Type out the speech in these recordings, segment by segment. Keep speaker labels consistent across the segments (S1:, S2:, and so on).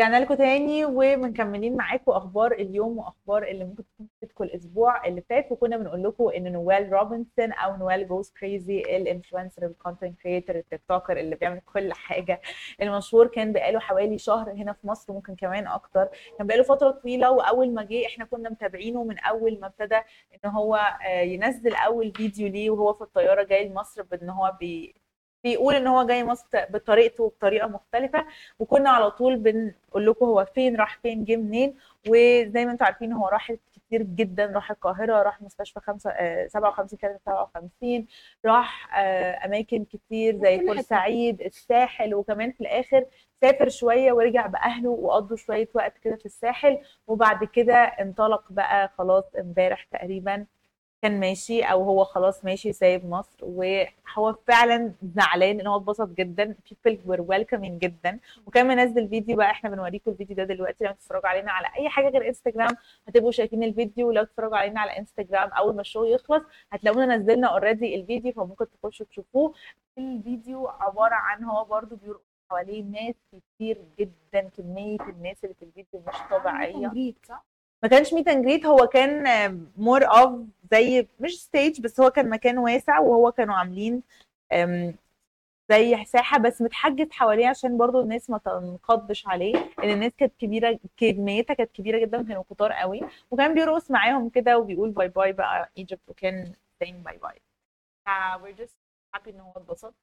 S1: رجعنا لكم تاني ومكملين معاكم أخبار اليوم وأخبار اللي ممكن تكون فاتتكم الأسبوع اللي فات وكنا بنقول لكم إن Noel Robinson أو Noel Goes Crazy ال influencer ال content creator ال TikToker اللي بيعمل كل حاجة المشهور كان بقاله حوالي شهر هنا في مصر ممكن كمان أكتر. كان بقاله فترة طويلة وأول ما جه إحنا كنا متابعينه من أول ما ابتدى إن هو آه، ينزل أول فيديو ليه وهو في الطيارة جاي لمصر بإن هو بي بيقول إن هو جاي مصر بطريقته وبطريقه مختلفة وكنا على طول بنقول لكم هو فين راح فين جه منين وزي ما أنتم عارفين هو راح كتير جدا راح القاهرة راح مستشفى 5 57 كانت 57 راح آه، أماكن كتير زي. بورسعيد الساحل وكمان في الآخر سافر شوية ورجع بأهله وقضوا شوية وقت كده في الساحل وبعد كده انطلق بقى خلاص امبارح تقريبا كان ماشي أو هو خلاص ماشي سايب مصر وهو فعلا زعلان إن هو اتبسط جدا. People were welcoming جدا. وكان منزل فيديو بقى إحنا بنوريكم الفيديو ده دلوقتي. لو تتفرجوا علينا على أي حاجة غير انستجرام هتبقوا شايفين الفيديو. ولو تتفرجوا علينا على انستجرام أول ما ال show يخلص هتلاقونا نزلنا already الفيديو فممكن تخشوا تشوفوه. الفيديو عبارة عن هو برضو بيرقص حواليه ناس كتير جدا. كمية الناس اللي في الفيديو مش
S2: طبيعية؟
S1: ما كانش meet and greet هو كان more of زي مش stage بس هو كان مكان واسع وهو كانوا عاملين زي ساحة بس متحجز حواليه عشان برضو الناس ما تنقضش عليه لأن الناس كانت كبيرة كميتها كانت كبيرة جدا كانوا كتار قوي. وكان بيرقص معاهم كده وبيقول bye bye بقى Egypt وكان saying bye bye we're just happy إن هو اتبسط.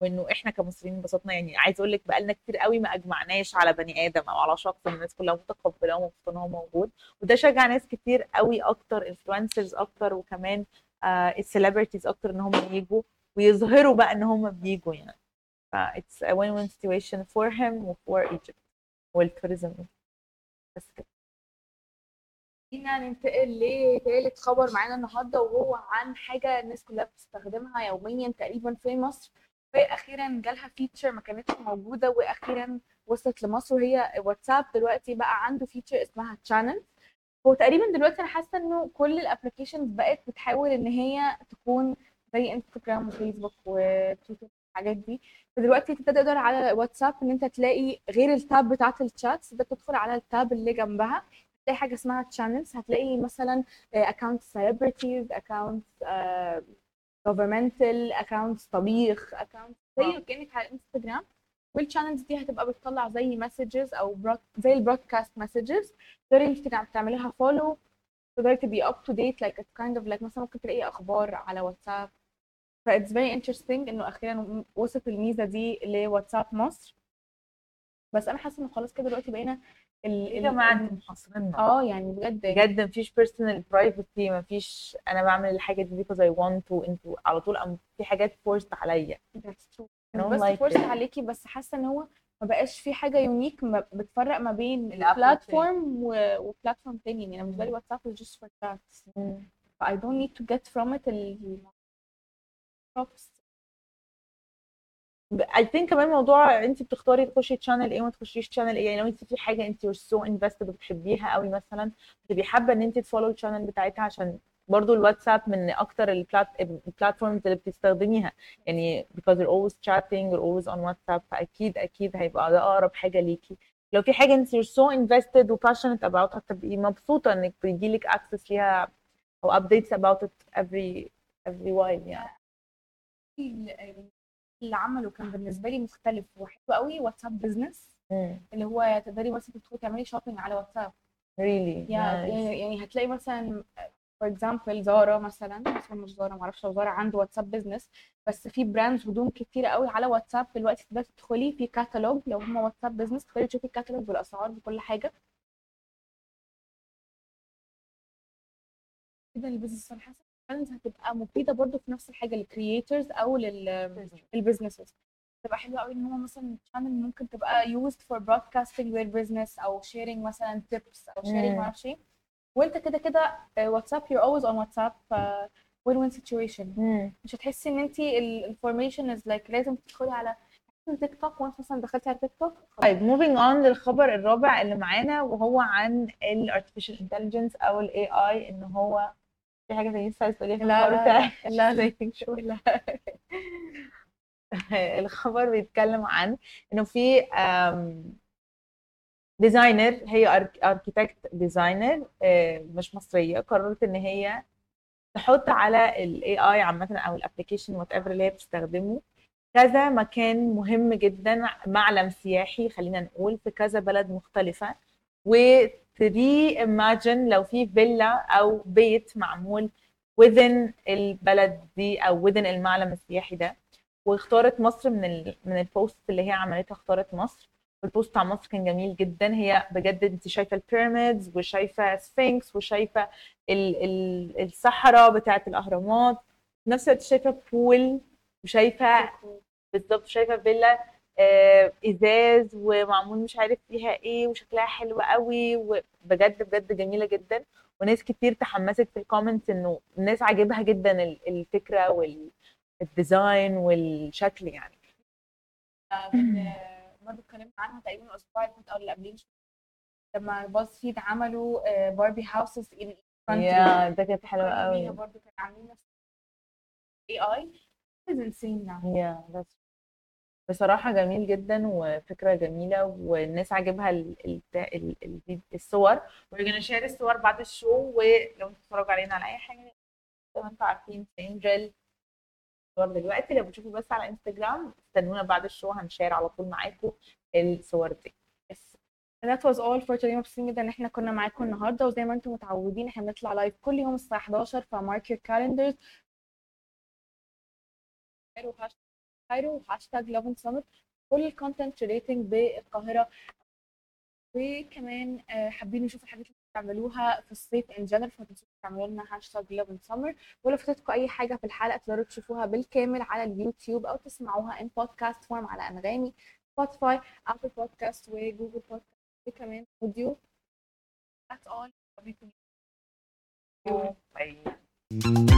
S1: وإنه إحنا كمصريين انبسطنا. يعني عايز أقول لك بقالنا كتير قوي ما أجمعناش على بني آدم أو على شخص الناس كلها متقبلاه ومبسوطة إن هو موجود. وده شجع ناس كتير قوي أكتر influencers أكتر وكمان ال celebrities أكتر إن هم يجوا ويظهروا بقى إن هم بيجوا يعني. ف it's a win-win situation for him و for Egypt وال tourism بس كده.
S2: خلينا ننتقل لثالث خبر معانا النهارده وهو عن حاجة الناس كلها بتستخدمها يوميا تقريبا في مصر. وأخيرا جالها feature ما كانتش موجودة وأخيرا وصلت لمصر وهي واتساب دلوقتي بقى عنده feature اسمها channel هو تقريبا دلوقتي أنا حاسة إنه كل ال applications بقت بتحاول إن هي تكون زي انستجرام وفيسبوك وتويتر الحاجات دي. فدلوقتي أنت تقدر على واتساب إن أنت تلاقي غير ال tab بتاعت ال chats ده تدخل على ال tab اللي جنبها هتلاقي حاجة اسمها channels هتلاقي مثلا account celebrities account governmental account طبيخ account زي. كانك على انستجرام وال channels دي هتبقى بتطلع زي messages أو broad زي ال broadcast messages تقدري انت تع- تعملي لها follow تقدري تبقي up to date like kind of like مثلا ممكن تلاقي أخبار على واتساب ف it's very interesting إنه أخيرا وصلت الميزة دي لواتساب مصر. بس أنا حاسة إنه خلاص كده دلوقتي بقينا ال
S1: يا
S2: ال-
S1: جماعة؟ محاصريننا
S2: آه يعني بجد
S1: بجد مفيش personal privacy مفيش أنا بعمل الحاجة دي because I want to أنتوا على طول أم- في حاجات forced عليا.
S2: بس
S1: like
S2: forced
S1: it.
S2: عليكي بس حاسة إن هو ما بقاش في حاجة unique ما بتفرق ما بين
S1: ال
S2: app platform و platform تاني. يعني أنا بالنسبة لي. واتساب is just for chats ف I don't need to get from it ال props.
S1: I think كمان موضوع انت بتختاري تخشي channel إيه وما تخشيش channel إيه يعني لو انت في حاجة انت you're so invested وبتحبيها قوي مثلا بتبقي حابة ان انت ت follow ال channel بتاعتها عشان برضو الواتساب من أكتر ال plat ال platforms اللي بتستخدميها. يعني because you're always chatting you're always on WhatsApp فأكيد أكيد هيبقى ده أقرب حاجة ليكي. لو في حاجة انت you're so invested و passionate about هتبقي مبسوطة إنك بيجيلك access ليها أو updates about it every every while يعني.
S2: اللي عمله كان بالنسبة لي مختلف وحلو قوي. واتساب
S1: Business.
S2: اللي هو تقدري مثلا تدخلي تعملي shopping على واتساب
S1: really?
S2: يعني
S1: nice.
S2: يعني هتلاقي مثلا for example زارا مثلا مثلا مش زارا معرفش لو زارا عنده واتساب Business بس في brands هدوم كتيره قوي على واتساب دلوقتي تقدري تدخلي في كاتالوج لو هم واتساب Business تقدري تشوفي الكاتالوج بالأسعار بكل حاجة. كده ال business أنا حاسه ال brands هتبقى مفيدة برضو في نفس الحاجة لل creators أو لل businesses تبقى حلوة قوي إن هو مثلا channel ممكن تبقى used for broadcasting their business أو sharing مثلا tips أو sharing
S1: مم.
S2: معرفش إيه. وأنت كده كده واتساب you're always on واتساب ف win win situation.
S1: مم.
S2: مش هتحسي إن انت ال information از like لازم تدخلي على تيك توك وأنت مثلا دخلتي على تيك توك
S1: طيب moving on للخبر الرابع اللي معانا وهو عن ال artificial intelligence أو ال AI إن هو في حاجة تانية لسه عايز تقوليها
S2: لا لا لا لا
S1: sure.
S2: لا.
S1: الخبر بيتكلم عن إنه في designer هي architect designer مش مصرية قررت إن هي تحط على ال AI عامة أو ال application whatever اللي هي بتستخدمه كذا مكان مهم جدا معلم سياحي خلينا نقول في كذا بلد مختلفة و 3 imagine لو في فيلا أو بيت معمول within البلد دي أو within المعلم السياحي ده. واختارت مصر من ال من ال post اللي هي عملتها اختارت مصر. وال post بتاع مصر كان جميل جدا. هي بجد انت شايفة ال pyramids وشايفة Sphinx وشايفة ال ال الصحراء بتاعة الأهرامات. في نفس الوقت شايفة pool وشايفة بالظبط شايفة فيلا. إزاز ومعمول مش عارف فيها إيه وشكلها حلو قوي وبجد بجد جميلة جدا. وناس كتير تحمست في ال comments إنه الناس عاجبها جدا ال- الفكرة وال design والشكل يعني.
S2: برضه اتكلمنا عنها تقريبا الأسبوع اللي فات أو اللي قبليه لما BuzzFeed عملوا Barbie houses and
S1: yeah ده كانت حلوة قوي.
S2: برضه كانوا عاملين نفس AI is insane now.
S1: Yeah that's بصراحة جميل جدا وفكرة جميلة والناس عاجبها ال- ال- ال- ال- الصور. We're gonna share الصور بعد ال show ولو أنتوا بتتفرجوا علينا على أي حاجة زي ما أنتوا عارفين انجل صور دلوقتي. لو بتشوفوا بس على انستجرام استنونا بعد ال show هنشير على طول معاكم الصور دي.
S2: And that was all for today. مبسوطين جدا إن إحنا كنا معاكم النهارده. وزي ما أنتم متعودين إحنا بنطلع live كل يوم الساعة 11 ف mark your calendars Cairo و hashtag love and submit كل ال content related بالقاهرة. وكمان آه، حابين نشوف الحاجات اللي بتعملوها في الصيف in general فما تنسوش تعملوا لنا hashtag love summer ولو فاتتكم أي حاجة في الحلقة تقدروا تشوفوها بالكامل على اليوتيوب أو تسمعوها in podcast form على أنغامي Spotify Apple Podcast و Google Podcast وكمان audio That's all. Love you.
S1: Bye.